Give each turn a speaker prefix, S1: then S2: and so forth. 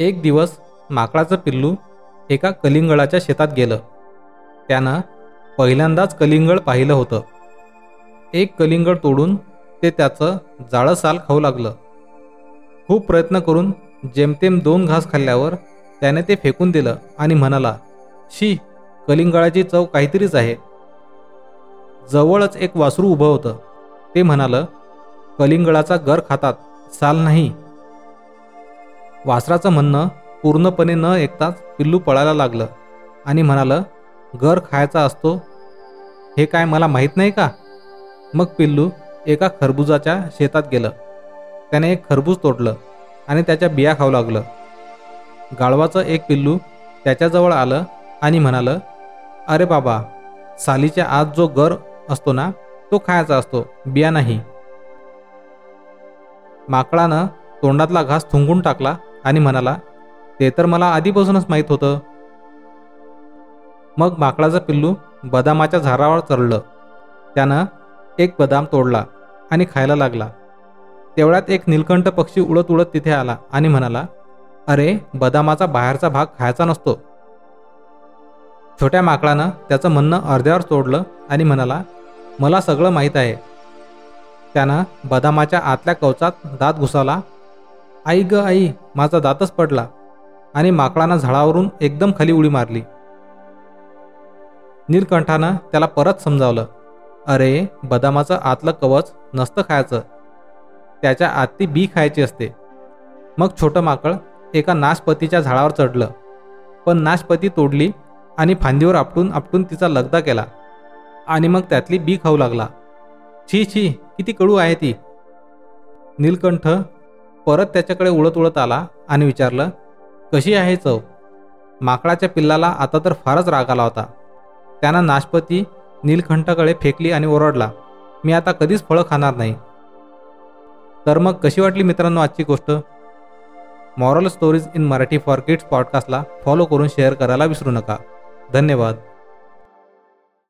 S1: एक दिवस माकडाचं पिल्लू एका कलिंगळाच्या शेतात गेलं. त्यानं पहिल्यांदाच कलिंगळ पाहिलं होतं. एक कलिंगड तोडून ते त्याचं जाळं साल खाऊ लागलं. खूप प्रयत्न करून जेमतेम दोन घास खाल्ल्यावर त्याने ते फेकून दिलं आणि म्हणाला शी कलिंगळाची चव काहीतरीच आहे. जवळच एक वासरू उभं होतं. ते म्हणालं कलिंगळाचा गर खातात साल नाही. वासराचं म्हणणं पूर्णपणे न ऐकताच पिल्लू पळायला लागलं आणि म्हणालं गर खायचा असतो? हे काय मला माहीत नाही का? मग पिल्लू एका खरबुजाच्या शेतात गेलं. त्याने एक खरबूज तोडलं आणि त्याच्या बिया खाऊ लागलं. गाळवाचं एक पिल्लू त्याच्याजवळ आलं आणि म्हणालं अरे बाबा सालीच्या आत जो गर असतो ना तो खायचा असतो बिया नाही. माकडानं तोंडातला घास थुंकून टाकला आणि म्हणाला ते तर मला आधीपासूनच माहीत होतं. मग माकडाचं पिल्लू बदामाच्या झाडावर चढलं. त्यानं एक बदाम तोडला आणि खायला लागला. तेवढ्यात एक नीलकंठ पक्षी उडत उडत तिथे आला आणि म्हणाला अरे बदामाचा बाहेरचा भाग खायचा नसतो. छोट्या माकडानं त्याचं म्हणणं अर्ध्यावर तोडलं आणि म्हणाला मला सगळं माहीत आहे. त्यानं बदामाच्या आतल्या कवचात दात घुसावला आई ग आई माझा दातच पडला. आणि माकडानं झाडावरून एकदम खाली उडी मारली. नीलकंठानं त्याला परत समजावलं. अरे बदामाचं आतलं कवच नसतं खायचं. त्याच्या आत ती बी खायची असते. मग छोटं माकड एका नाशपतीच्या झाडावर चढलं. पण नाशपती तोडली आणि फांदीवर आपटून आपटून तिचा लगदा केला. आणि मग त्यातली बी खाऊ लागला. छी छी किती कडू आहे ती? नीलकंठ परत त्याच्याकडे उडत उडत आला आणि विचारलं कशी आहे चव? माकडाच्या पिल्लाला आता तर फारच राग आला होता. त्यानं नाशपती नीलकंठाकडे फेकली आणि ओरडला मी आता कधीच फळं खाणार नाही. तर मग कशी वाटली मित्रांनो आजची गोष्ट? Moral stories in Marathi for kids पॉडकास्टला follow करून शेअर करायला विसरू नका. धन्यवाद.